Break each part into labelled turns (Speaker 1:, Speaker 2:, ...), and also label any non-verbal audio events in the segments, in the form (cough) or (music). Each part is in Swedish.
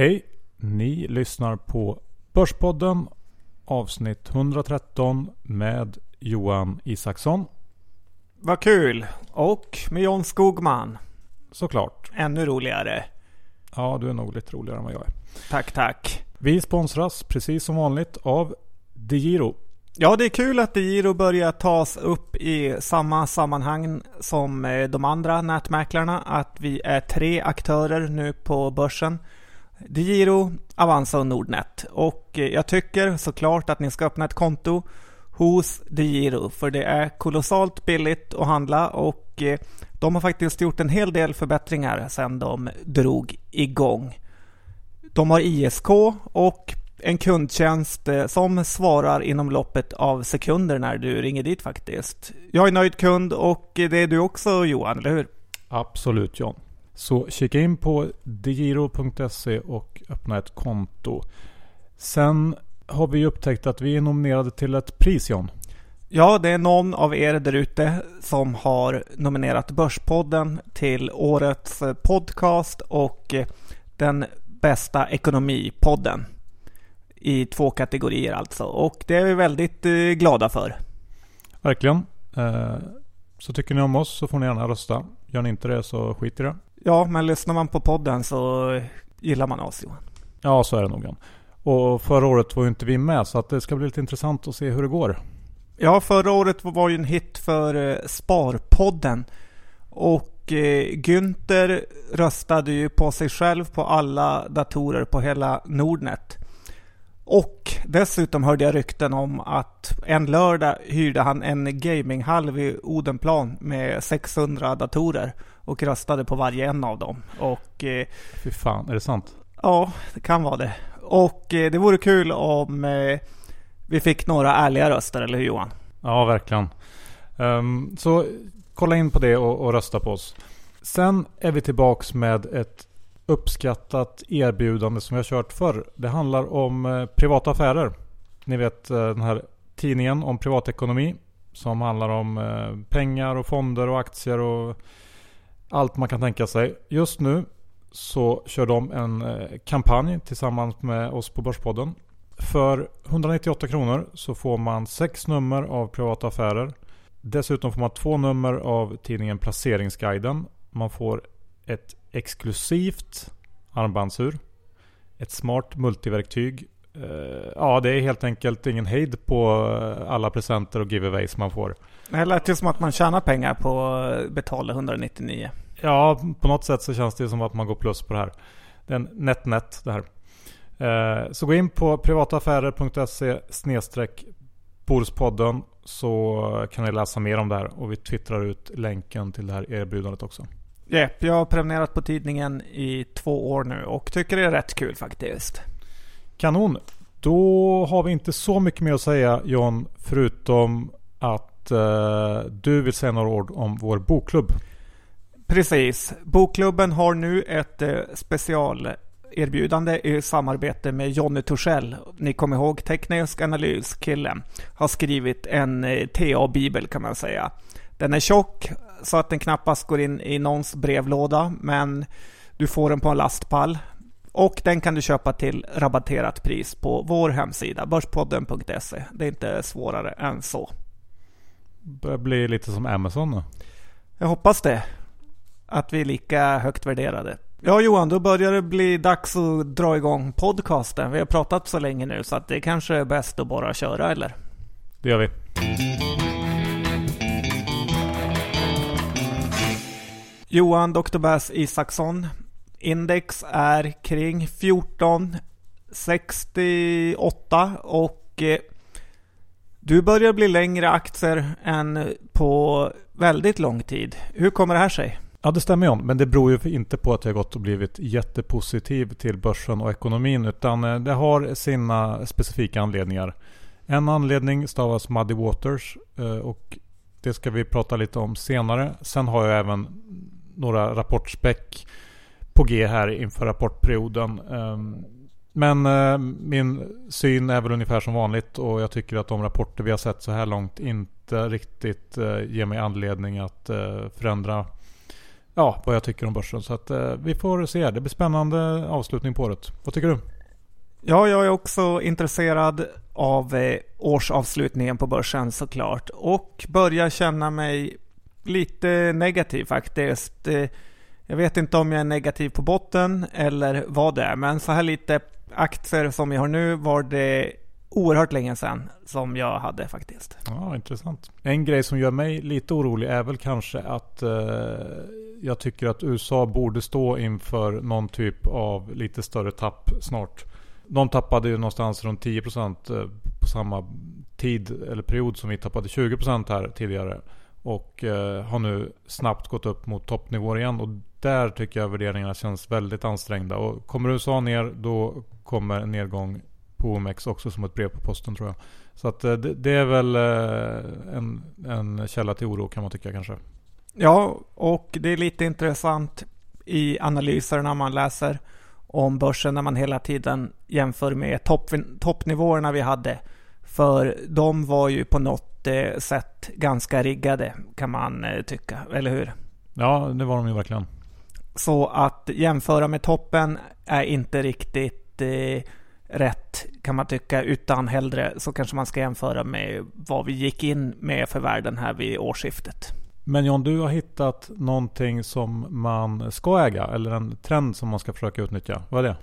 Speaker 1: Hej! Ni lyssnar på Börspodden avsnitt 113 med Johan Isaksson.
Speaker 2: Vad kul! Och med John Skogman.
Speaker 1: Såklart.
Speaker 2: Ännu roligare.
Speaker 1: Ja, du är nog lite roligare än vad jag är.
Speaker 2: Tack, tack.
Speaker 1: Vi sponsras precis som vanligt av DeGiro.
Speaker 2: Ja, det är kul att DeGiro börjar tas upp i samma sammanhang som eh, de andra nätmäklarna. Att vi är tre aktörer nu på börsen. DeGiro, Avanza och Nordnet. Och eh, jag tycker såklart att ni ska öppna ett konto hos DeGiro. För det är kolossalt billigt att handla och eh, de har faktiskt gjort en hel del förbättringar sedan de drog igång. De har ISK och en kundtjänst eh, som svarar inom loppet av sekunder när du ringer dit faktiskt. Jag är nöjd kund och det är du också Johan, eller hur?
Speaker 1: Absolut John. Så kika in på digiro.se och öppna ett konto. Sen har vi upptäckt att vi är nominerade till ett pris John.
Speaker 2: Ja, det är någon av er där ute som har nominerat Börspodden till årets podcast och den bästa ekonomipodden. I två kategorier alltså. Och det är vi väldigt eh, glada för.
Speaker 1: Verkligen. Eh, så tycker ni om oss så får ni gärna rösta. Gör ni inte det så skit i det.
Speaker 2: Ja, men lyssnar man på podden så gillar man oss Johan.
Speaker 1: Ja, så är det nog. Och förra året var ju inte vi med så att det ska bli lite intressant att se hur det går.
Speaker 2: Ja, förra året var ju en hit för eh, Sparpodden. Och eh, Günther röstade ju på sig själv på alla datorer på hela Nordnet. Och dessutom hörde jag rykten om att en lördag hyrde han en gaminghall vid Odenplan med 600 datorer och röstade på varje en av dem. Och eh,
Speaker 1: Fy fan, är det sant?
Speaker 2: ja, det kan vara det. Och eh, det vore kul om eh, vi fick några ärliga röster, eller hur Johan?
Speaker 1: Ja, verkligen. Ehm, så kolla in på det och, och rösta på oss. Sen är vi tillbaks med ett uppskattat erbjudande som vi har kört förr. Det handlar om eh, privata affärer. Ni vet eh, den här tidningen om privatekonomi. Som handlar om eh, pengar och fonder och aktier och allt man kan tänka sig. Just nu så kör de en eh, kampanj tillsammans med oss på Börspodden. För 198 kronor så får man sex nummer av privata affärer. Dessutom får man två nummer av tidningen Placeringsguiden. Man får ett exklusivt armbandsur. Ett smart multiverktyg. Eh, ja, det är helt enkelt ingen hejd på eh, alla presenter och giveaways man får.
Speaker 2: Det lät ju som att man tjänar pengar på att betala 199.
Speaker 1: Ja, på något sätt så känns det som att man går plus på det här. Det är en net-net det här. Eh, Så gå in på privataffärer.se Borspodden så kan ni läsa mer om det här och vi twittrar ut länken till det här erbjudandet också.
Speaker 2: Jepp, jag har prenumererat på tidningen i två år nu och tycker det är rätt kul faktiskt.
Speaker 1: Kanon! Då har vi inte så mycket mer att säga John förutom att eh, du vill säga några ord om vår bokklubb.
Speaker 2: Precis. Bokklubben har nu ett eh, specialerbjudande i samarbete med Jonny Torssell. Ni kommer ihåg teknisk analys-killen. Har skrivit en eh, TA-bibel kan man säga. Den är tjock så att den knappast går in i någons brevlåda men du får den på en lastpall. Och den kan du köpa till rabatterat pris på vår hemsida börspodden.se. Det är inte svårare än så.
Speaker 1: Börjar bli lite som Amazon nu.
Speaker 2: Jag hoppas det. Att vi är lika högt värderade. Ja Johan, då börjar det bli dags att dra igång podcasten. Vi har pratat så länge nu så att det kanske är bäst att bara köra eller?
Speaker 1: Det gör vi.
Speaker 2: Johan Dr. Bass Isaksson. Index är kring 1468 och eh, du börjar bli längre aktier än på väldigt lång tid. Hur kommer det här sig?
Speaker 1: Ja det stämmer John, men det beror ju inte på att jag gått och blivit jättepositiv till börsen och ekonomin utan eh, det har sina specifika anledningar. En anledning stavas Muddy Waters eh, och det ska vi prata lite om senare. Sen har jag även några rapportspäck på G här inför rapportperioden. Ehm, men eh, min syn är väl ungefär som vanligt och jag tycker att de rapporter vi har sett så här långt inte riktigt eh, ger mig anledning att eh, förändra ja, vad jag tycker om börsen. Så att eh, vi får se. Det blir spännande avslutning på året. Vad tycker du?
Speaker 2: Ja, jag är också intresserad av eh, årsavslutningen på börsen såklart och börjar känna mig lite negativ faktiskt. Eh, jag vet inte om jag är negativ på botten eller vad det är, men så här lite aktier som jag har nu var det oerhört länge sedan som jag hade faktiskt.
Speaker 1: Ja, intressant. En grej som gör mig lite orolig är väl kanske att eh, jag tycker att USA borde stå inför någon typ av lite större tapp snart. De tappade ju någonstans runt 10% eh, på samma tid eller period som vi tappade 20% här tidigare. Och eh, har nu snabbt gått upp mot toppnivåer igen. Och där tycker jag värderingarna känns väldigt ansträngda. Och kommer USA ner då kommer en nedgång på OMX också som ett brev på posten tror jag. Så att eh, det, det är väl eh, en, en källa till oro kan man tycka kanske.
Speaker 2: Ja, och det är lite intressant i analyser när man läser om börsen när man hela tiden jämför med topp, toppnivåerna vi hade. För de var ju på något eh, sätt ganska riggade kan man tycka, eller hur?
Speaker 1: Ja, det var de ju verkligen.
Speaker 2: Så att jämföra med toppen är inte riktigt eh, rätt kan man tycka, utan hellre så kanske man ska jämföra med vad vi gick in med för värden här vid årsskiftet.
Speaker 1: Men John, du har hittat någonting som man ska äga eller en trend som man ska försöka utnyttja. Vad är det?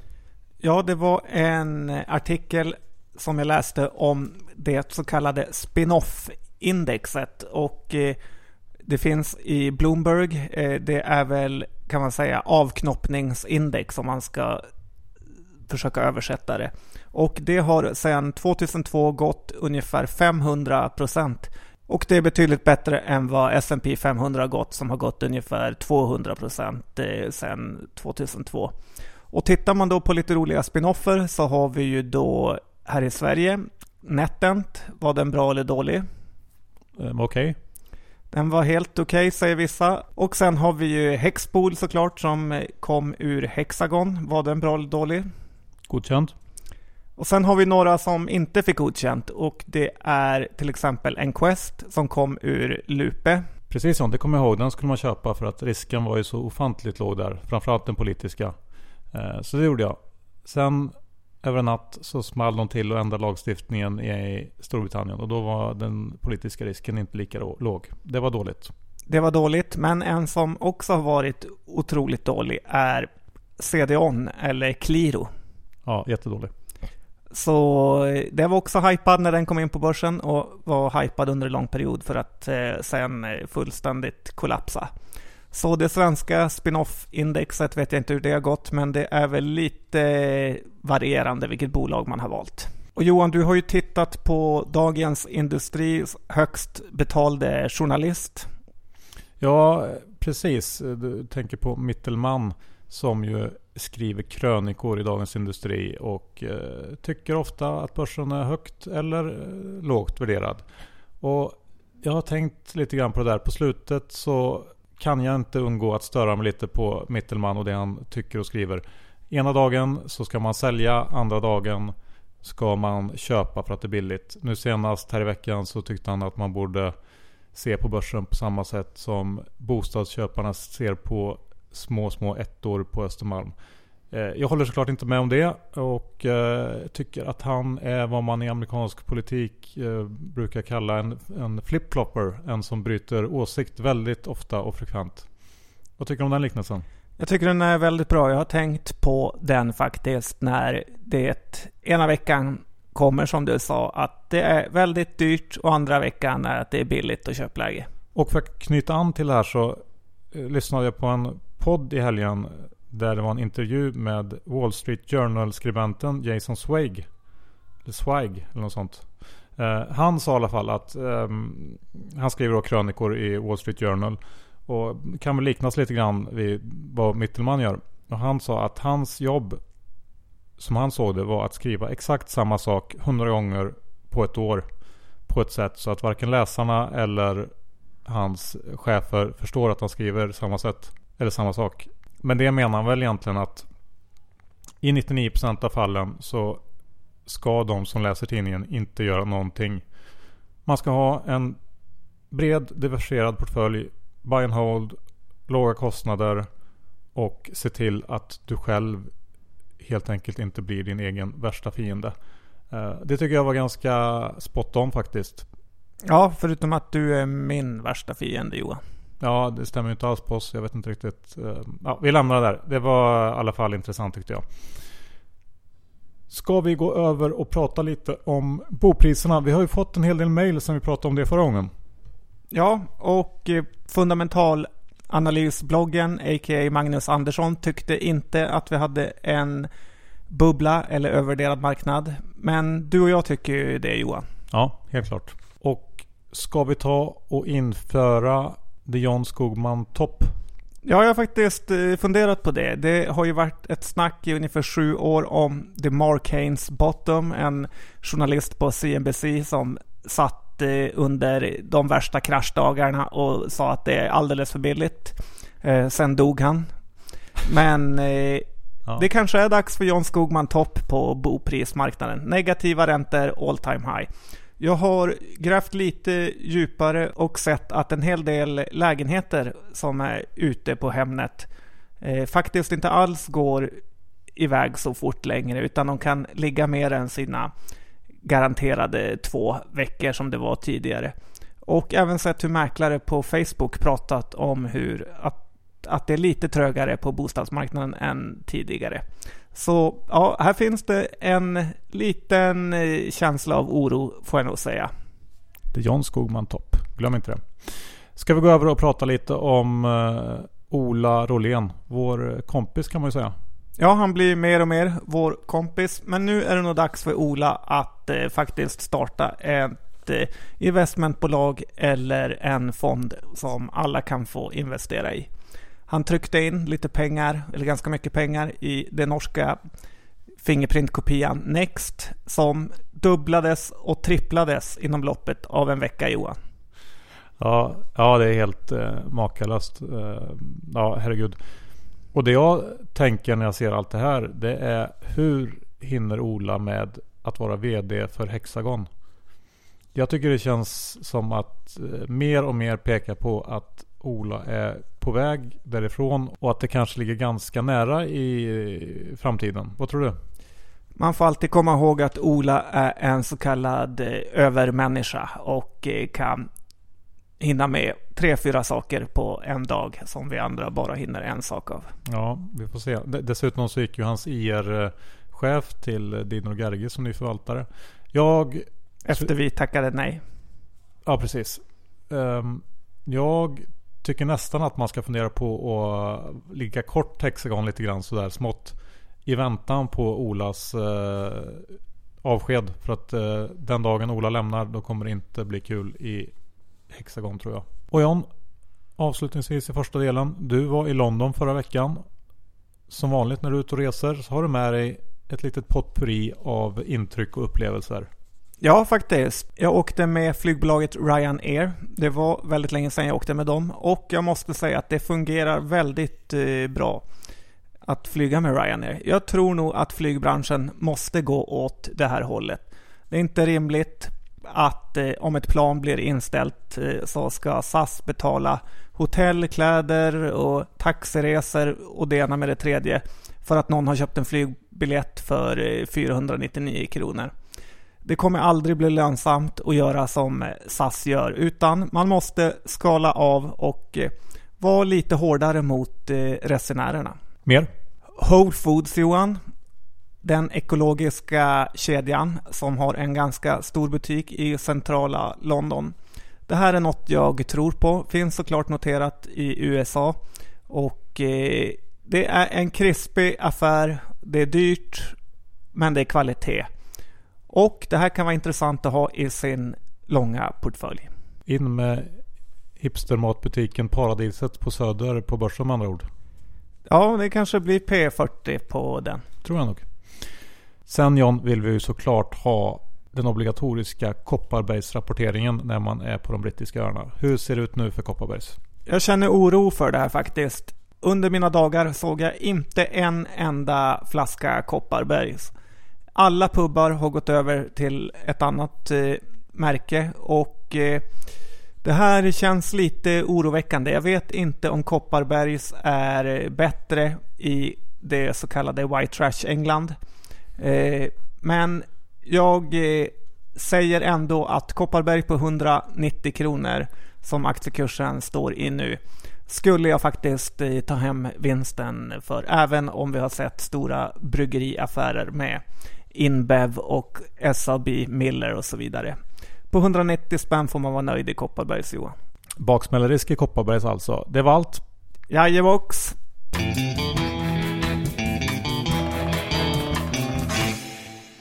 Speaker 2: Ja, det var en artikel som jag läste om det så kallade spin-off-indexet och eh, det finns i Bloomberg. Eh, det är väl kan man säga avknoppningsindex om man ska försöka översätta det. Och det har sedan 2002 gått ungefär 500 procent. Och det är betydligt bättre än vad S&P 500 har gått som har gått ungefär 200 procent eh, sedan 2002. Och tittar man då på lite roliga spinoffer så har vi ju då här i Sverige NetEnt. Var den bra eller dålig?
Speaker 1: Um, okej. Okay.
Speaker 2: Den var helt okej okay, säger vissa. Och sen har vi ju Hexpool såklart som kom ur Hexagon. Var den bra eller dålig?
Speaker 1: Godkänt.
Speaker 2: Och sen har vi några som inte fick godkänt och det är till exempel Enquest som kom ur Lupe.
Speaker 1: Precis så, det kommer jag ihåg. Den skulle man köpa för att risken var ju så ofantligt låg där. Framförallt den politiska. Eh, så det gjorde jag. Sen över en natt så small de till och ändrade lagstiftningen i Storbritannien. Och då var den politiska risken inte lika låg. Det var dåligt.
Speaker 2: Det var dåligt, men en som också har varit otroligt dålig är CDON eller Qliro.
Speaker 1: Ja, jättedålig.
Speaker 2: Så det var också hypad när den kom in på börsen och var hypad under en lång period för att eh, sen eh, fullständigt kollapsa. Så det svenska spin-off-indexet vet jag inte hur det har gått, men det är väl lite varierande vilket bolag man har valt. Och Johan, du har ju tittat på Dagens Industris högst betalde journalist.
Speaker 1: Ja, precis. Du tänker på Mittelman som ju skriver krönikor i Dagens Industri och eh, tycker ofta att börsen är högt eller eh, lågt värderad. Och jag har tänkt lite grann på det där. På slutet så kan jag inte undgå att störa mig lite på Mittelman och det han tycker och skriver. Ena dagen så ska man sälja, andra dagen ska man köpa för att det är billigt. Nu senast här i veckan så tyckte han att man borde se på börsen på samma sätt som bostadsköparna ser på små, små ettor på Östermalm. Eh, jag håller såklart inte med om det och eh, tycker att han är vad man i amerikansk politik eh, brukar kalla en, en flip-flopper. En som bryter åsikt väldigt ofta och frekvent. Vad tycker du om den liknelsen?
Speaker 2: Jag tycker den är väldigt bra. Jag har tänkt på den faktiskt när det ena veckan kommer som du sa att det är väldigt dyrt och andra veckan är att det är billigt och köpläge.
Speaker 1: Och för att knyta an till det här så lyssnade jag på en podd i helgen där det var en intervju med Wall Street Journal-skribenten Jason Swig. Eller Swig eller något sånt. Eh, han sa i alla fall att um, han skriver då krönikor i Wall Street Journal. Och kan väl liknas lite grann vid vad Mittelman gör. Och han sa att hans jobb som han såg det var att skriva exakt samma sak hundra gånger på ett år. På ett sätt så att varken läsarna eller hans chefer förstår att han skriver samma sätt. Eller samma sak. Men det menar han väl egentligen att i 99% av fallen så ska de som läser tidningen inte göra någonting. Man ska ha en bred diversifierad portfölj, buy and hold låga kostnader och se till att du själv helt enkelt inte blir din egen värsta fiende. Eh, det tycker jag var ganska spot on faktiskt.
Speaker 2: Ja, förutom att du är min värsta fiende Johan.
Speaker 1: Ja, det stämmer ju inte alls på oss. Jag vet inte riktigt. Eh, ja, vi lämnar det där. Det var i alla fall intressant tyckte jag. Ska vi gå över och prata lite om bopriserna? Vi har ju fått en hel del mail som vi pratade om det förra gången.
Speaker 2: Ja, och eh, fundamentalanalysbloggen, a.k.a. Magnus Andersson, tyckte inte att vi hade en bubbla eller övervärderad marknad. Men du och jag tycker ju det Johan.
Speaker 1: Ja, helt klart. Och ska vi ta och införa The John Skogman Topp?
Speaker 2: Ja, jag har faktiskt eh, funderat på det. Det har ju varit ett snack i ungefär sju år om The Mark Haynes Bottom, en journalist på CNBC som satt eh, under de värsta kraschdagarna och sa att det är alldeles för billigt. Eh, sen dog han. Men ja. det kanske är dags för John Skogman topp på boprismarknaden. Negativa räntor all time high. Jag har grävt lite djupare och sett att en hel del lägenheter som är ute på Hemnet eh, faktiskt inte alls går iväg så fort längre utan de kan ligga mer än sina garanterade två veckor som det var tidigare. Och även sett hur mäklare på Facebook pratat om hur att, att det är lite trögare på bostadsmarknaden än tidigare. Så ja, här finns det en liten eh, känsla av oro får jag nog säga.
Speaker 1: Det är John Skogman topp. Glöm inte det. Ska vi gå över och prata lite om uh, Ola Rolén. Vår kompis kan man ju säga.
Speaker 2: Ja, han blir mer och mer vår kompis. Men nu är det nog dags för Ola att eh, faktiskt starta ett eh, investmentbolag eller en fond som alla kan få investera i. Han tryckte in lite pengar, eller ganska mycket pengar, i den norska Fingerprint-kopian Next som dubblades och tripplades inom loppet av en vecka Johan.
Speaker 1: Ja, ja det är helt eh, makalöst. Eh, ja, herregud. Och det jag tänker när jag ser allt det här, det är hur hinner Ola med att vara VD för Hexagon? Jag tycker det känns som att eh, mer och mer pekar på att Ola är på väg därifrån och att det kanske ligger ganska nära i framtiden. Vad tror du?
Speaker 2: Man får alltid komma ihåg att Ola är en så kallad eh, övermänniska och eh, kan hinna med tre, fyra saker på en dag som vi andra bara hinner en sak av.
Speaker 1: Ja, vi får se. Dessutom så gick ju hans IR-chef till Dino Gerge som ny förvaltare. Jag...
Speaker 2: Efter vi tackade nej.
Speaker 1: Ja, precis. Ehm, jag tycker nästan att man ska fundera på att ligga kort Hexagon lite grann sådär smått. I väntan på Olas eh, avsked. För att eh, den dagen Ola lämnar då kommer det inte bli kul i Hexagon tror jag. Och John, avslutningsvis i första delen. Du var i London förra veckan. Som vanligt när du är ute och reser så har du med dig ett litet potpurri av intryck och upplevelser.
Speaker 2: Ja, faktiskt. Jag åkte med flygbolaget Ryanair. Det var väldigt länge sedan jag åkte med dem och jag måste säga att det fungerar väldigt eh, bra att flyga med Ryanair. Jag tror nog att flygbranschen måste gå åt det här hållet. Det är inte rimligt att eh, om ett plan blir inställt eh, så ska SAS betala hotell, kläder och taxiresor och det ena med det tredje för att någon har köpt en flygbiljett för eh, 499 kronor. Det kommer aldrig bli lönsamt att göra som SAS gör utan man måste skala av och eh, vara lite hårdare mot eh, resenärerna.
Speaker 1: Mer?
Speaker 2: Whole Foods Johan. Den ekologiska kedjan som har en ganska stor butik i centrala London. Det här är något jag tror på. Finns såklart noterat i USA. Och eh, det är en krispig affär. Det är dyrt. Men det är kvalitet. Och det här kan vara intressant att ha i sin långa portfölj.
Speaker 1: In med hipstermatbutiken Paradiset på Söder på börsen med andra ord.
Speaker 2: Ja, det kanske blir P40 på den.
Speaker 1: Tror jag nog. Sen John vill vi ju såklart ha den obligatoriska Kopparbergsrapporteringen när man är på de brittiska öarna. Hur ser det ut nu för Kopparbergs?
Speaker 2: Jag känner oro för det här faktiskt. Under mina dagar såg jag inte en enda flaska Kopparbergs. Alla pubbar har gått över till ett annat eh, märke och eh, Det här känns lite oroväckande. Jag vet inte om Kopparbergs är bättre i det så kallade White Trash England. Eh, men jag eh, säger ändå att Kopparberg på 190 kronor som aktiekursen står i nu skulle jag faktiskt eh, ta hem vinsten för. Även om vi har sett stora bryggeriaffärer med Inbev och SAB Miller och så vidare. På 190 spänn får man vara nöjd i Kopparbergs Johan.
Speaker 1: Baksmällerisk i Kopparbergs alltså. Det var allt.
Speaker 2: Jajebox.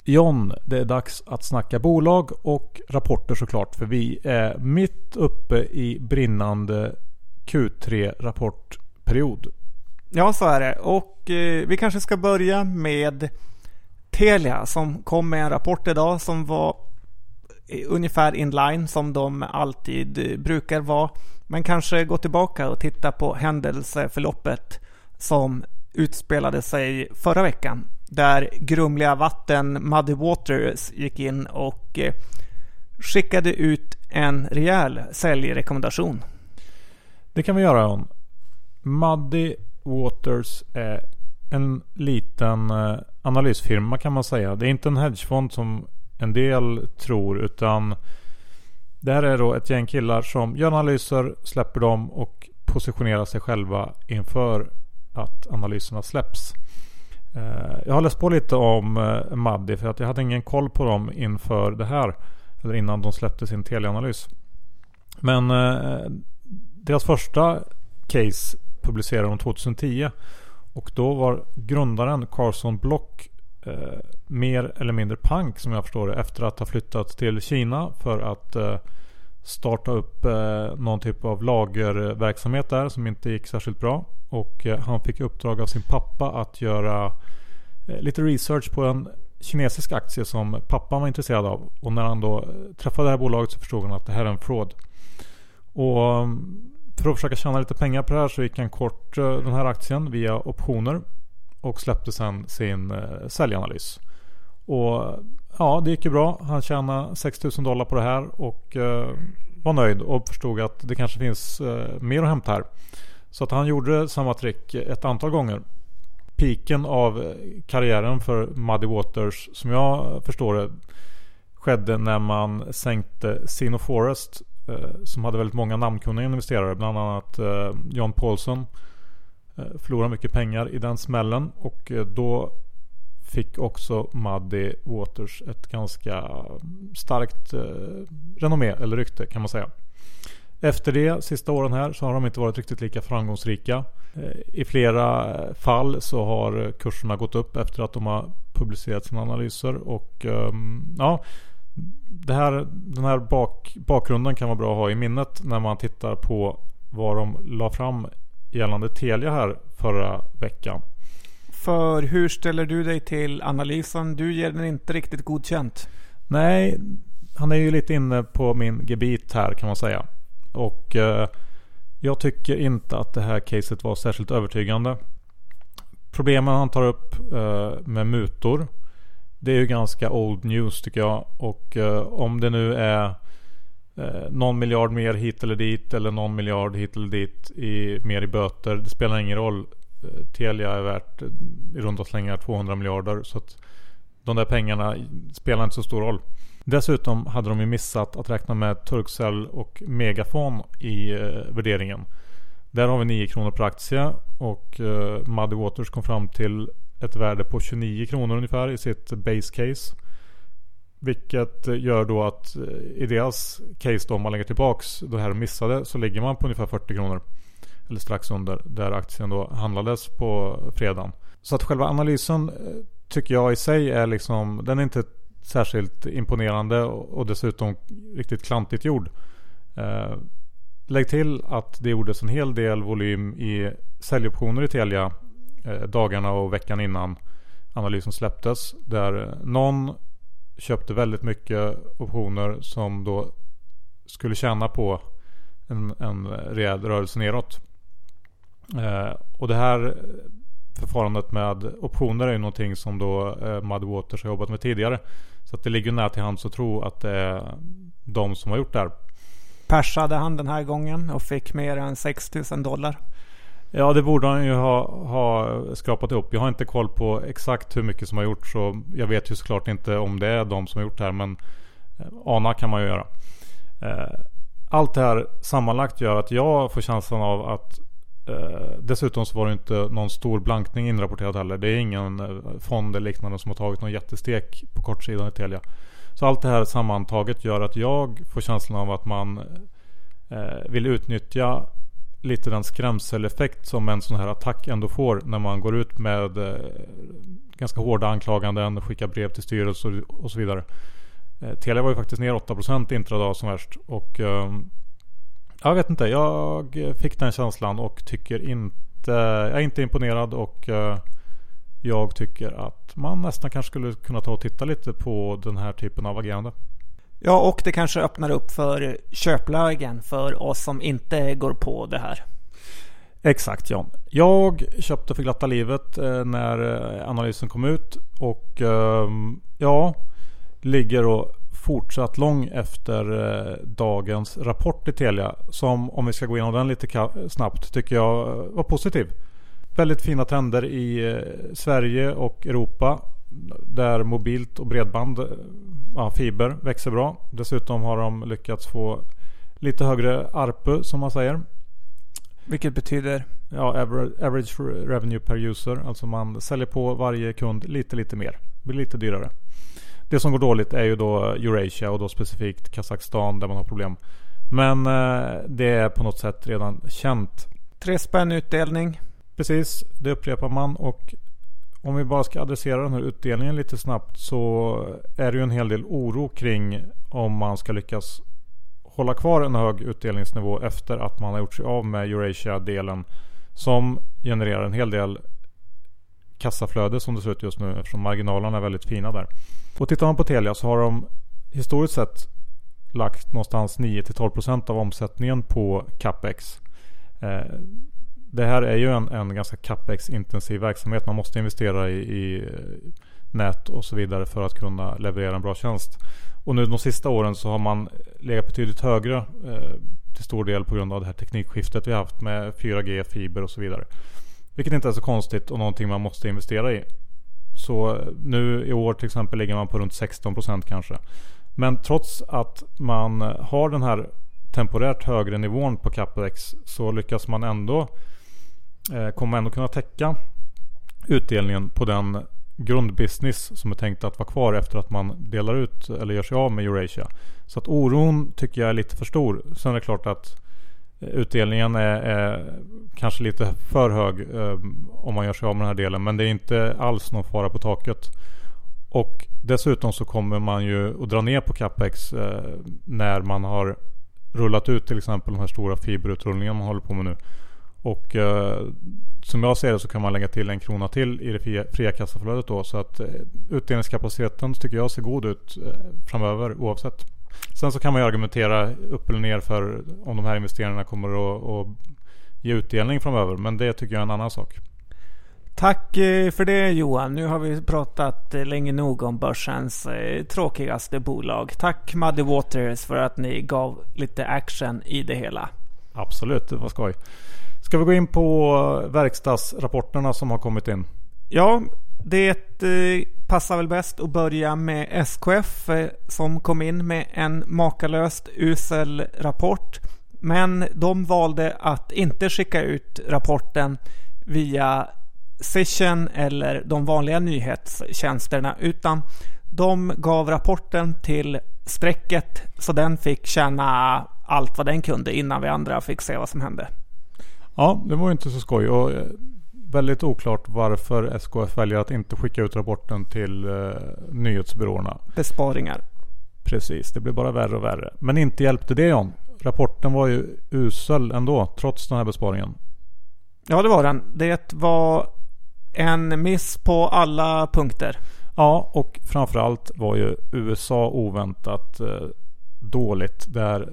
Speaker 1: John, det är dags att snacka bolag och rapporter såklart. För vi är mitt uppe i brinnande Q3-rapportperiod.
Speaker 2: Ja, så är det. Och eh, vi kanske ska börja med Telia som kom med en rapport idag som var ungefär inline som de alltid eh, brukar vara. Men kanske gå tillbaka och titta på händelseförloppet som utspelade sig förra veckan. Där grumliga vatten, Muddy Waters, gick in och eh, skickade ut en rejäl säljrekommendation.
Speaker 1: Det kan vi göra John. Muddy Waters är en liten eh, analysfirma kan man säga. Det är inte en hedgefond som en del tror utan det här är då ett gäng killar som gör analyser, släpper dem och positionerar sig själva inför att analyserna släpps. Eh, jag har läst på lite om eh, Maddi för att jag hade ingen koll på dem inför det här. Eller innan de släppte sin teleanalys. Men deras första case publicerade de 2010. Och då var grundaren Carson Block eh, mer eller mindre pank som jag förstår det. Efter att ha flyttat till Kina för att eh, starta upp eh, någon typ av lagerverksamhet där som inte gick särskilt bra. Och eh, han fick uppdrag av sin pappa att göra eh, lite research på en kinesisk aktie som pappan var intresserad av. Och när han då eh, träffade det här bolaget så förstod han att det här är en fraud. Och för att försöka tjäna lite pengar på det här så gick han kort eh, den här aktien via optioner. Och släppte sen sin eh, säljanalys. Och ja, det gick ju bra. Han tjänade 6000 dollar på det här och eh, var nöjd och förstod att det kanske finns mer att hämta här. Så att han gjorde samma trick ett antal gånger. Piken av karriären för Muddy Waters som jag förstår det skedde när man sänkte Sino Forest Eh, som hade väldigt många namnkunniga investerare. Bland annat eh, John Paulson eh, förlorade mycket pengar i den smällen och då fick också Muddy Waters ett ganska starkt renommé eller rykte kan man säga. Efter det, sista åren här, så har de inte varit riktigt lika framgångsrika. I flera fall så har kurserna gått upp efter att de har publicerat sina analyser. Och ja, det här, den här bak, bakgrunden kan vara bra att ha i minnet när man tittar på vad de la fram gällande Telia här förra veckan.
Speaker 2: För hur ställer du dig till analysen? Du ger den inte riktigt godkänt.
Speaker 1: Nej, han är ju lite inne på min gebit här kan man säga. Och eh, jag tycker inte att det här caset var särskilt övertygande. Problemen han tar upp eh, med mutor. Det är ju ganska old news tycker jag. Och eh, om det nu är eh, någon miljard mer hit eller dit eller någon miljard hit eller dit i, mer i böter. Det spelar ingen roll. Eh, Telia är värt eh, i runda slängar 200 miljarder. Så att de där pengarna spelar inte så stor roll. Dessutom hade de ju missat att räkna med Turkcell och Megafon i eh, värderingen. Där har vi 9 kronor per aktie och eh, Muddy Waters kom fram till ett värde på 29 kronor ungefär i sitt base case. Vilket gör då att eh, i deras case då om man lägger tillbaks det här missade så ligger man på ungefär 40 kronor. Eller strax under där aktien då handlades på fredagen. Så att själva analysen eh, tycker jag i sig är liksom, den är inte särskilt imponerande och dessutom riktigt klantigt gjord. Eh, lägg till att det gjordes en hel del volym i säljoptioner i Telia Eh, dagarna och veckan innan analysen släpptes. Där någon köpte väldigt mycket optioner som då skulle tjäna på en, en rejäl rörelse neråt. Eh, och det här förfarandet med optioner är ju någonting som då eh, Mud Waters har jobbat med tidigare. Så att det ligger nära till hands att tro att det är de som har gjort det här.
Speaker 2: persade han den här gången och fick mer än 6000 dollar.
Speaker 1: Ja, det borde han ju ha, ha skrapat ihop. Jag har inte koll på exakt hur mycket som har gjorts. Så jag vet ju såklart inte om det är de som har gjort det här. Men eh, ana kan man ju göra. Eh, allt det här sammanlagt gör att jag får känslan av att eh, Dessutom så var det inte någon stor blankning inrapporterad heller. Det är ingen fond eller liknande som har tagit någon jättestek på kortsidan i Telia. Så allt det här sammantaget gör att jag får känslan av att man vill utnyttja lite den skrämseleffekt som en sån här attack ändå får när man går ut med eh, ganska hårda anklaganden, skickar brev till styrelser och, och så vidare. Eh, Telia var ju faktiskt ner 8% intradag som värst. Och eh, jag vet inte, jag fick den känslan och tycker inte, jag är inte imponerad och eh, jag tycker att man nästan kanske skulle kunna ta och titta lite på den här typen av agerande.
Speaker 2: Ja, och det kanske öppnar upp för köplägen för oss som inte går på det här.
Speaker 1: Exakt John. Jag köpte för glatta livet eh, när eh, analysen kom ut och ehm, ja, ligger och fortsatt lång efter eh, dagens rapport i Telia. Som om vi ska gå igenom den lite snabbt tycker jag var positiv. Väldigt fina trender i Sverige och Europa. Där mobilt och bredband ja, fiber växer bra. Dessutom har de lyckats få lite högre ARPU som man säger.
Speaker 2: Vilket betyder?
Speaker 1: Ja, average revenue per user. Alltså man säljer på varje kund lite, lite mer. Det blir lite dyrare. Det som går dåligt är ju då Eurasia och då specifikt Kazakstan där man har problem. Men eh, det är på något sätt redan känt.
Speaker 2: Tre spänn utdelning.
Speaker 1: Precis, det upprepar man och om vi bara ska adressera den här utdelningen lite snabbt så är det ju en hel del oro kring om man ska lyckas hålla kvar en hög utdelningsnivå efter att man har gjort sig av med Eurasia-delen som genererar en hel del kassaflöde som det ser ut just nu eftersom marginalerna är väldigt fina där. Och tittar man på Telia så har de historiskt sett lagt någonstans 9-12% av omsättningen på capex. Eh, det här är ju en, en ganska capex-intensiv verksamhet. Man måste investera i, i, eh, nät och så vidare för att kunna leverera en bra tjänst. Och nu de sista åren så har man legat betydligt högre eh, till stor del på grund av det här teknikskiftet vi har haft med 4G, fiber och så vidare. Vilket inte är så konstigt och någonting man måste investera i. Så eh, nu i år till exempel ligger man på runt 16% kanske. Men trots att man har den här temporärt högre nivån på capex så lyckas man ändå Eh, Eh, kommer ändå kunna täcka utdelningen på den grundbusiness som är tänkt att vara kvar efter att man delar ut eller gör sig av med Eurasia. Så att oron tycker jag är lite för stor. Sen är det klart att eh, utdelningen är, är kanske lite för hög eh, om man gör sig av med den här delen. Men det är inte alls någon fara på taket. Och dessutom så kommer man ju att dra ner på capex eh, när man har rullat ut till exempel de här stora fiberutrullningarna man håller på med nu. Och eh, som jag ser det så kan man lägga till en krona till i det fria, fria kassaflödet då. Så att eh, utdelningskapaciteten tycker jag ser god ut eh, framöver oavsett. Sen så kan man ju argumentera upp eller ner för om de här investeringarna kommer att, att ge utdelning framöver. Men det tycker jag är en annan sak.
Speaker 2: Tack eh, för det Johan. Nu har vi pratat eh, länge nog om börsens eh, tråkigaste bolag. Tack Muddy Waters för att ni gav lite action i det hela.
Speaker 1: Absolut, det var skoj. Ska vi gå in på verkstadsrapporterna som har kommit in?
Speaker 2: Ja, det eh, passar väl bäst att börja med SKF eh, som kom in med en makalöst usel rapport. Men de valde att inte skicka ut rapporten via Session eller de vanliga nyhetstjänsterna utan de gav rapporten till strecket så den fick känna allt vad den kunde innan vi andra fick se vad som hände.
Speaker 1: Ja, det var ju inte så skoj. Och eh, väldigt oklart varför SKF väljer att inte skicka ut rapporten till eh, nyhetsbyråerna.
Speaker 2: Besparingar.
Speaker 1: Precis, det blir bara värre och värre. Men inte hjälpte det John. Rapporten var ju usel ändå, trots den här besparingen.
Speaker 2: Ja, det var den. Det var en miss på alla punkter.
Speaker 1: Ja, och framförallt var ju USA oväntat eh, dåligt. Där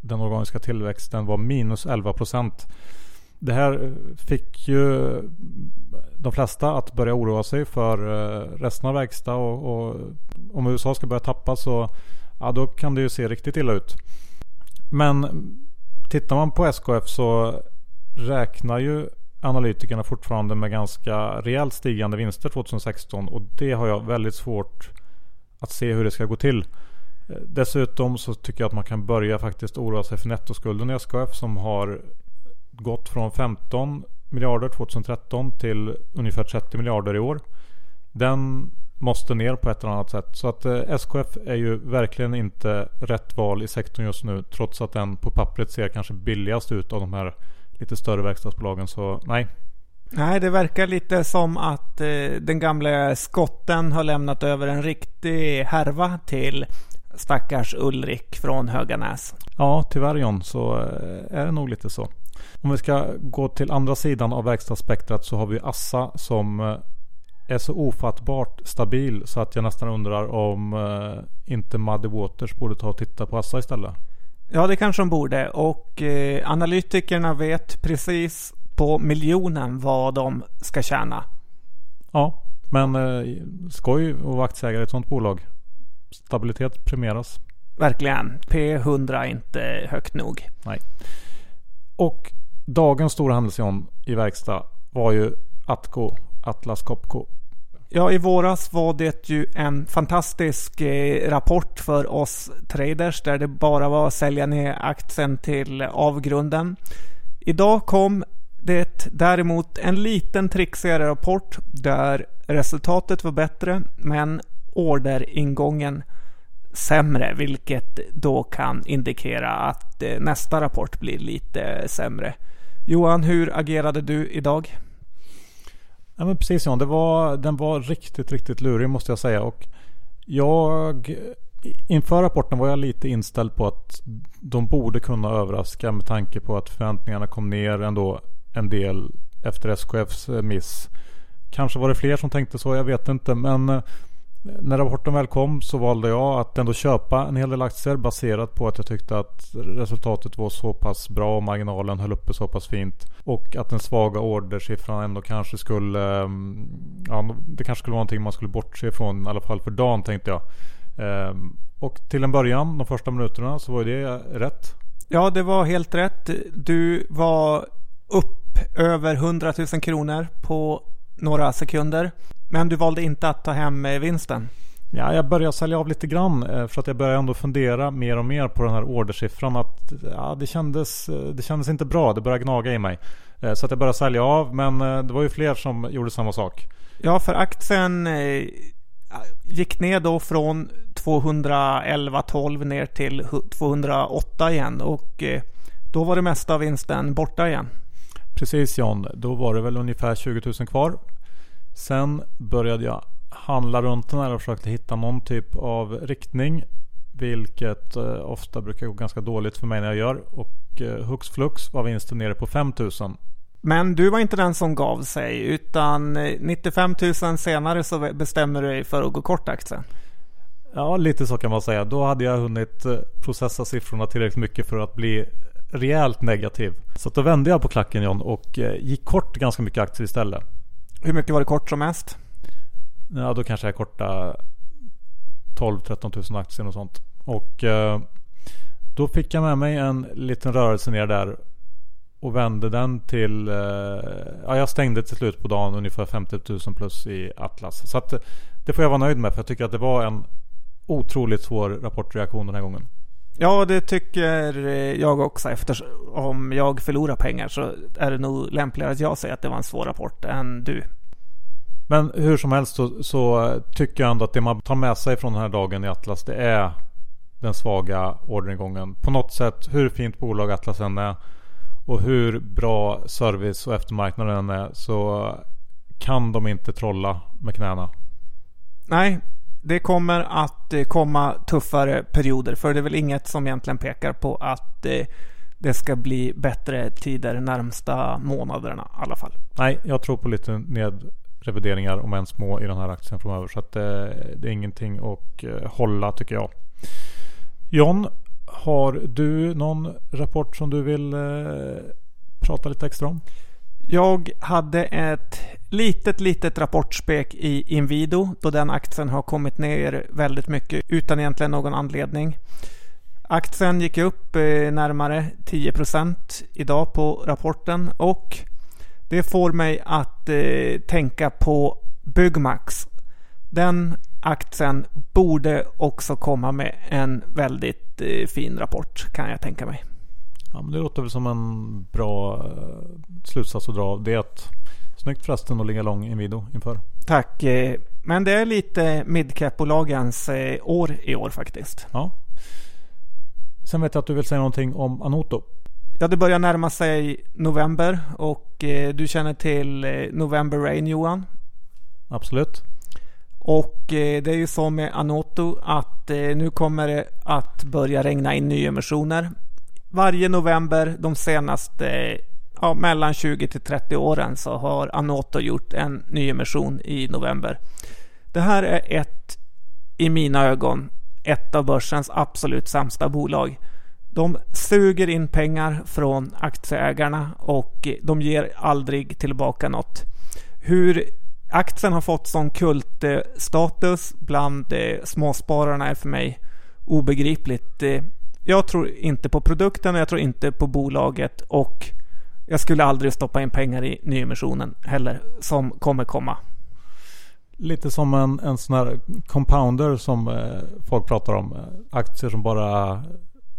Speaker 1: den organiska tillväxten var minus 11 procent. Det här fick ju de flesta att börja oroa sig för eh, resten av verkstad och, och om USA ska börja tappa så ja, då kan det ju se riktigt illa ut. Men tittar man på SKF så räknar ju analytikerna fortfarande med ganska rejält stigande vinster 2016 och det har jag väldigt svårt att se hur det ska gå till. Dessutom så tycker jag att man kan börja faktiskt oroa sig för nettoskulden i SKF som har gått från 15 miljarder 2013 till ungefär 30 miljarder i år. Den måste ner på ett eller annat sätt. Så att eh, SKF är ju verkligen inte rätt val i sektorn just nu. Trots att den på pappret ser kanske billigast ut av de här lite större verkstadsbolagen. Så nej.
Speaker 2: Nej, det verkar lite som att eh, den gamla skotten har lämnat över en riktig härva till stackars Ulrik från Höganäs.
Speaker 1: Ja, tyvärr John så eh, är det nog lite så. Om vi ska gå till andra sidan av verkstadsspektrat så har vi Assa som eh, är så ofattbart stabil så att jag nästan undrar om eh, inte Muddy Waters borde ta och titta på Assa istället.
Speaker 2: Ja, det kanske de borde och eh, analytikerna vet precis på miljonen vad de ska tjäna.
Speaker 1: Ja, men eh, skoj att vara aktieägare i ett sådant bolag. Stabilitet premieras.
Speaker 2: Verkligen. P100 är inte högt nog.
Speaker 1: Nej. Och dagens stora händelse i verkstad var ju Atco, Atlas Copco.
Speaker 2: Ja, i våras var det ju en fantastisk eh, rapport för oss traders där det bara var att sälja ner aktien till avgrunden. Idag kom det däremot en liten trixigare rapport där resultatet var bättre men orderingången sämre, vilket då kan indikera att eh, nästa rapport blir lite sämre. Johan, hur agerade du idag?
Speaker 1: Ja men precis John, det var, den var riktigt, riktigt lurig måste jag säga. Och jag, inför rapporten var jag lite inställd på att de borde kunna överraska med tanke på att förväntningarna kom ner ändå en del efter SKFs eh, miss. Kanske var det fler som tänkte så, jag vet inte. Men eh, när rapporten väl kom så valde jag att ändå köpa en hel del aktier baserat på att jag tyckte att resultatet var så pass bra och marginalen höll uppe så pass fint. Och att den svaga ordersiffran ändå kanske skulle, mm, ja det kanske skulle vara någonting man skulle bortse ifrån i alla fall för dagen tänkte jag. Ehm, och till en början, de första minuterna, så var det rätt.
Speaker 2: Ja, det var helt rätt. Du var upp över 100 000 kronor på några sekunder. Men du valde inte att ta hem eh, vinsten?
Speaker 1: Ja, jag började sälja av lite grann eh, för att jag började ändå fundera mer och mer på den här ordersiffran. Att, ja, det, kändes, eh, det kändes inte bra, det började gnaga i mig. Så att jag började sälja av, men det var ju fler som gjorde samma sak.
Speaker 2: Ja, för aktien gick ner då från 211-12 ner till 208 igen och då var det mesta av vinsten borta igen.
Speaker 1: Precis John, då var det väl ungefär 20 000 kvar. Sen började jag handla runt den här och försökte hitta någon typ av riktning. Vilket eh, ofta brukar gå ganska dåligt för mig när jag gör. Och eh, hux flux var vinsten nere på 5000.
Speaker 2: Men du var inte den som gav sig utan 95 eh, 000 senare så bestämmer du dig för att gå kort aktien.
Speaker 1: Ja, lite så kan man säga. Då hade jag hunnit eh, processa siffrorna tillräckligt mycket för att bli rejält negativ. Så då vände jag på klacken John och eh, gick kort ganska mycket aktier istället.
Speaker 2: Hur mycket var det kort som mest?
Speaker 1: Ja, då kanske jag kortade 12-13 tusen aktier och sånt. Och eh, då fick jag med mig en liten rörelse ner där och vände den till... Eh, ja, jag stängde till slut på dagen ungefär 50 000 plus i Atlas. Så att eh, det får jag vara nöjd med för jag tycker att det var en otroligt svår rapportreaktion den här gången.
Speaker 2: Ja, det tycker jag också. Eftersom jag förlorar pengar så är det nog lämpligare att jag säger att det var en svår rapport än du.
Speaker 1: Men hur som helst så, så, tycker jag ändå att det man tar med sig från den här dagen i Atlas det är den svaga orderingången. På något sätt, hur fint bolag Atlas än är och hur bra service och eftermarknaden är så kan de inte trolla med knäna.
Speaker 2: Nej, det kommer att eh, komma tuffare perioder. För det är väl inget som egentligen pekar på att eh, det ska bli bättre tider närmsta månaderna i alla fall.
Speaker 1: Nej, jag tror på lite nedrevideringar om än små i den här aktien framöver. Så att det, det är ingenting att hålla tycker jag. John, har du någon rapport som du vill prata lite extra om?
Speaker 2: Jag hade ett litet, litet rapportspek i Inwido då den aktien har kommit ner väldigt mycket utan egentligen någon anledning. Aktien gick upp eh, närmare 10% idag på rapporten och det får mig att eh, tänka på Byggmax. Den aktien borde också komma med en väldigt eh, fin rapport kan jag tänka mig.
Speaker 1: Ja, men det låter väl som en bra slutsats att dra av det. Snyggt förresten att ligga lång Inwido inför.
Speaker 2: Tack. Men det är lite midcap-bolagens år i år faktiskt.
Speaker 1: Ja, Sen vet jag att du vill säga någonting om Anoto.
Speaker 2: Ja, det börjar närma sig november och eh, du känner till eh, November Rain Johan?
Speaker 1: Absolut.
Speaker 2: Och eh, det är ju så med Anoto att eh, nu kommer det att börja regna in nyemissioner. Varje november de senaste ja, mellan 20 till 30 åren så har Anoto gjort en nyemission i november. Det här är ett, i mina ögon, ett av börsens absolut sämsta bolag. De suger in pengar från aktieägarna och de ger aldrig tillbaka något. Hur aktien har fått sån kultstatus bland eh, småspararna är för mig obegripligt. Eh, Eh, jag tror inte på produkten och jag tror inte på bolaget och jag skulle aldrig stoppa in pengar i nyemissionen heller som kommer komma.
Speaker 1: Lite som en, en sån här compounder som eh, folk pratar om. Aktier som bara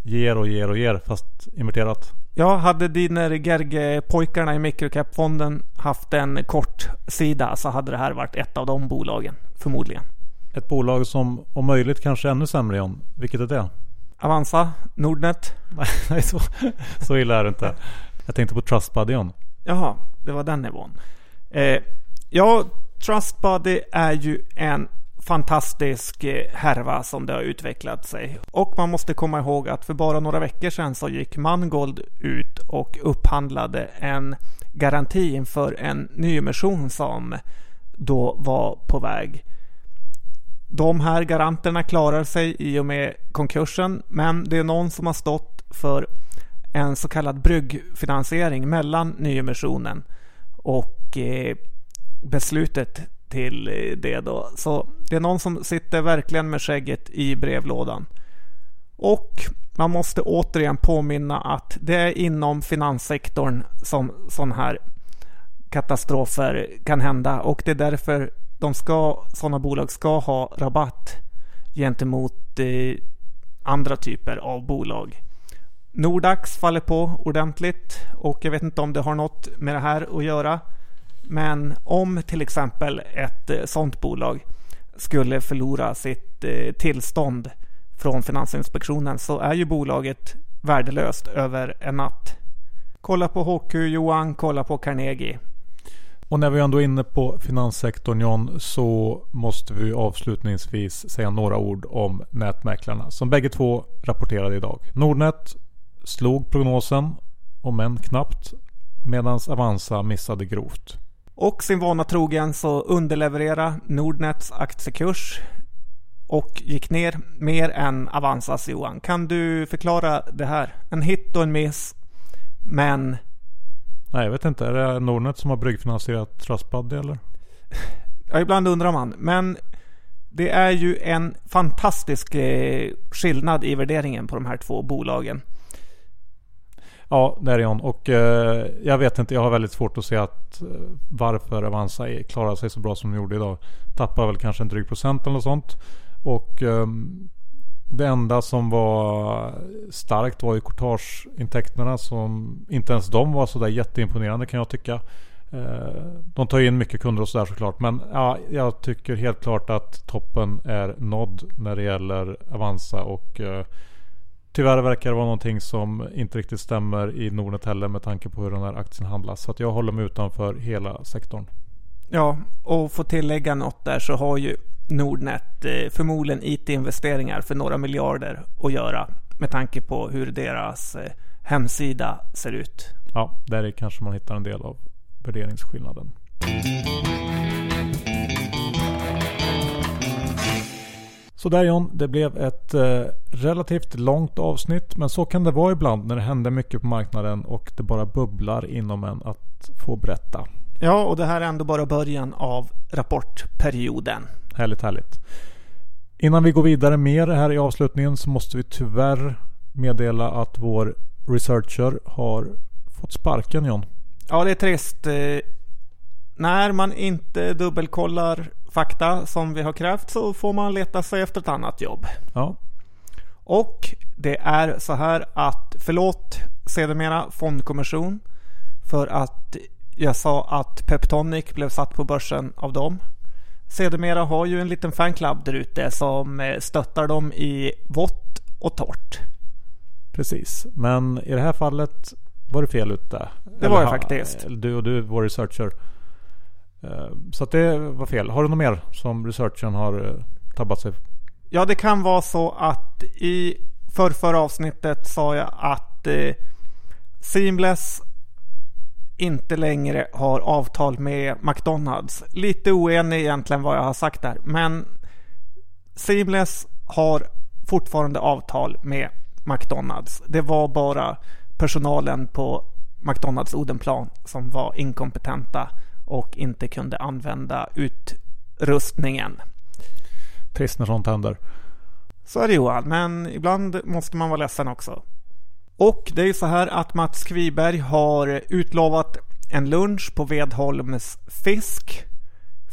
Speaker 1: ger och ger och ger fast inverterat.
Speaker 2: Ja, hade dina Gerge-pojkarna i microcap-fonden haft en kort sida så hade det här varit ett av de bolagen, förmodligen.
Speaker 1: Ett bolag som om möjligt kanske är ännu sämre John. Vilket är det?
Speaker 2: Avanza? Nordnet? (laughs)
Speaker 1: Nej, så, så illa är det inte. Jag tänkte på Trustbuddy John.
Speaker 2: Jaha, det var den nivån. Eh, ja, Trustbuddy är ju en fantastisk eh, härva som det har utvecklat sig. Och man måste komma ihåg att för bara några veckor sedan så gick Mangold ut och upphandlade en garanti inför en nyemission som då var på väg. De här garanterna klarar sig i och med konkursen men det är någon som har stått för en så kallad bryggfinansiering mellan nyemissionen och eh, beslutet till eh, det då. Så det är någon som sitter verkligen med skägget i brevlådan. Och man måste återigen påminna att det är inom finanssektorn som sådana här katastrofer kan hända och det är därför de ska, sådana bolag ska ha rabatt gentemot eh, andra typer av bolag. Nordax faller på ordentligt och jag vet inte om det har något med det här att göra. Men om till exempel ett eh, sådant bolag skulle förlora sitt eh, tillstånd från Finansinspektionen så är ju bolaget värdelöst över en natt. Kolla på HQ Johan, kolla på Carnegie.
Speaker 1: Och när vi ändå är inne på finanssektorn John så måste vi avslutningsvis säga några ord om nätmäklarna som bägge två rapporterade idag. Nordnet slog prognosen, om än knappt, medan Avanza missade grovt.
Speaker 2: Och sin vana trogen så underleverera Nordnets aktiekurs och gick ner mer än Avanzas Johan. Kan du förklara det här? En hit och en miss, men...
Speaker 1: Nej, jag vet inte. Är det Nordnet som har bryggfinansierat Trustbuddy eller?
Speaker 2: Ja, ibland undrar man. Men det är ju en fantastisk eh, skillnad i värderingen på de här två bolagen.
Speaker 1: Ja, det är John. Och eh, jag vet inte, jag har väldigt svårt att se att eh, varför Avanza klarar sig så bra som de gjorde idag. Tappar väl kanske en dryg procent eller något sånt. Och eh, det enda som var starkt var ju courtageintäkterna som inte ens de var sådär jätteimponerande kan jag tycka. Eh, de tar in mycket kunder och sådär såklart. Men ja, jag tycker helt klart att toppen är nådd när det gäller Avanza och eh, Tyvärr verkar det vara någonting som inte riktigt stämmer i Nordnet heller med tanke på hur den här aktien handlas. Så att jag håller mig utanför hela sektorn.
Speaker 2: Ja, och få tillägga något där så har ju Nordnet eh, förmodligen IT-investeringar för några miljarder att göra med tanke på hur deras eh, hemsida ser ut.
Speaker 1: Ja, där kanske man hittar en del av värderingsskillnaden. Så där John, det blev ett eh, relativt långt avsnitt. Men så kan det vara ibland när det händer mycket på marknaden och det bara bubblar inom en att få berätta.
Speaker 2: Ja, och det här är ändå bara början av rapportperioden.
Speaker 1: Härligt, härligt. Innan vi går vidare mer här i avslutningen så måste vi tyvärr meddela att vår researcher har fått sparken John.
Speaker 2: Ja, det är trist. Eh, när man inte dubbelkollar fakta som vi har krävt så får man leta sig efter ett annat jobb.
Speaker 1: Ja.
Speaker 2: Och det är så här att, förlåt sedermera fondkommission för att jag sa att Peptonic blev satt på börsen av dem. Sedermera har ju en liten fanclub där ute som eh, stöttar dem i vått och torrt.
Speaker 1: Precis, men i det här fallet var du fel ute.
Speaker 2: Det var jag faktiskt.
Speaker 1: Du och du, vår researcher. Eh, så att det var fel. Har du något mer som researchen har eh, tabbat sig?
Speaker 2: Ja, det kan vara så att i förrförra avsnittet sa jag att eh, Seamless inte längre har avtal med McDonalds. Lite oenig egentligen vad jag har sagt där, men Seamless har fortfarande avtal med McDonalds. Det var bara personalen på McDonalds Odenplan som var inkompetenta och inte kunde använda utrustningen.
Speaker 1: Trist när sånt händer.
Speaker 2: Så är det Johan, men ibland måste man vara ledsen också. Och det är så här att Mats Kviberg har utlovat en lunch på Vedholms Fisk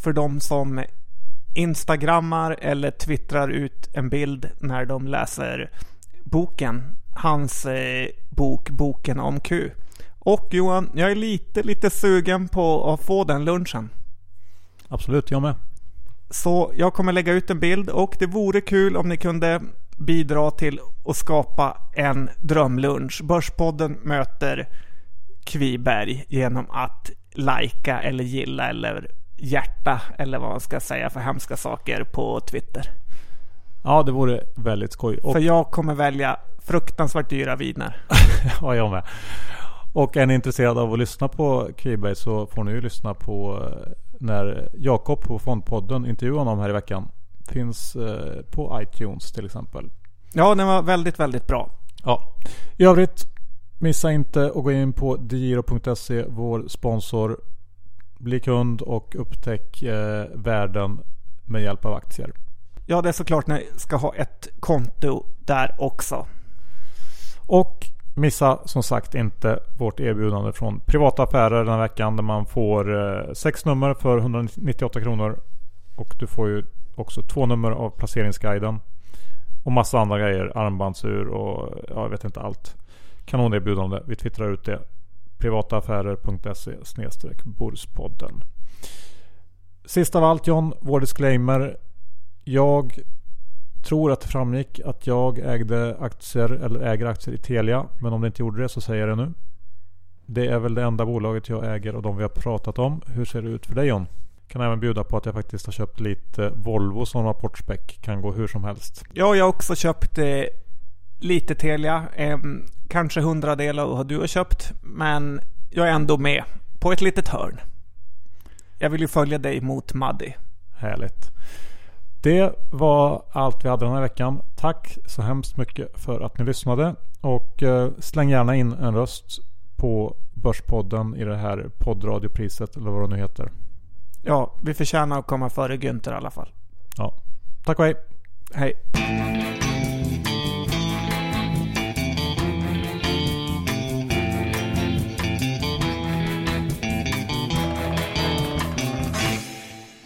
Speaker 2: för de som instagrammar eller twittrar ut en bild när de läser boken. Hans eh, bok Boken om Q. Och Johan, jag är lite, lite sugen på att få den lunchen.
Speaker 1: Absolut, jag med.
Speaker 2: Så jag kommer lägga ut en bild och det vore kul om ni kunde bidra till att skapa en drömlunch. Börspodden möter Kviberg genom att lajka eller gilla eller hjärta eller vad man ska säga för hemska saker på Twitter.
Speaker 1: Ja, det vore väldigt skoj.
Speaker 2: Och... För jag kommer välja fruktansvärt dyra viner. (laughs)
Speaker 1: ja, jag med. Och är ni intresserade av att lyssna på Kviberg så får ni ju lyssna på eh, när Jakob på Fondpodden intervjuade honom här i veckan. Finns eh, på iTunes till exempel.
Speaker 2: Ja, den var väldigt, väldigt bra.
Speaker 1: Ja. I övrigt, missa inte att gå in på digiro.se, vår sponsor. Bli kund och upptäck eh, världen med hjälp av aktier.
Speaker 2: Ja, det är såklart ni ska ha ett konto där också.
Speaker 1: Och missa som sagt inte vårt erbjudande från privata affärer den här veckan där man får eh, sex nummer för 198 kronor. Och du får ju också två nummer av placeringsguiden. Och massa andra grejer. Armbandsur och ja, jag vet inte allt. Kanonerbjudande. Vi twittrar ut det. Privataaffärer.se Borspodden. Sist av allt John, vår disclaimer. Jag tror att det framgick att jag ägde aktier eller äger aktier i Telia. Men om det inte gjorde det så säger jag det nu. Det är väl det enda bolaget jag äger och de vi har pratat om. Hur ser det ut för dig John? Kan även bjuda på att jag faktiskt har köpt lite Volvo som rapportspäck. Kan gå hur som helst.
Speaker 2: Ja, jag har också köpt eh, lite Telia. Eh, kanske hundradelar av vad du har köpt. Men jag är ändå med på ett litet hörn. Jag vill ju följa dig mot Maddi.
Speaker 1: Härligt. Det var allt vi hade den här veckan. Tack så hemskt mycket för att ni lyssnade. Och eh, släng gärna in en röst på Börspodden i det här poddradiopriset eller vad det nu heter.
Speaker 2: Ja, vi förtjänar att komma före Günther i alla fall.
Speaker 1: Ja. Tack och hej.
Speaker 2: Hej.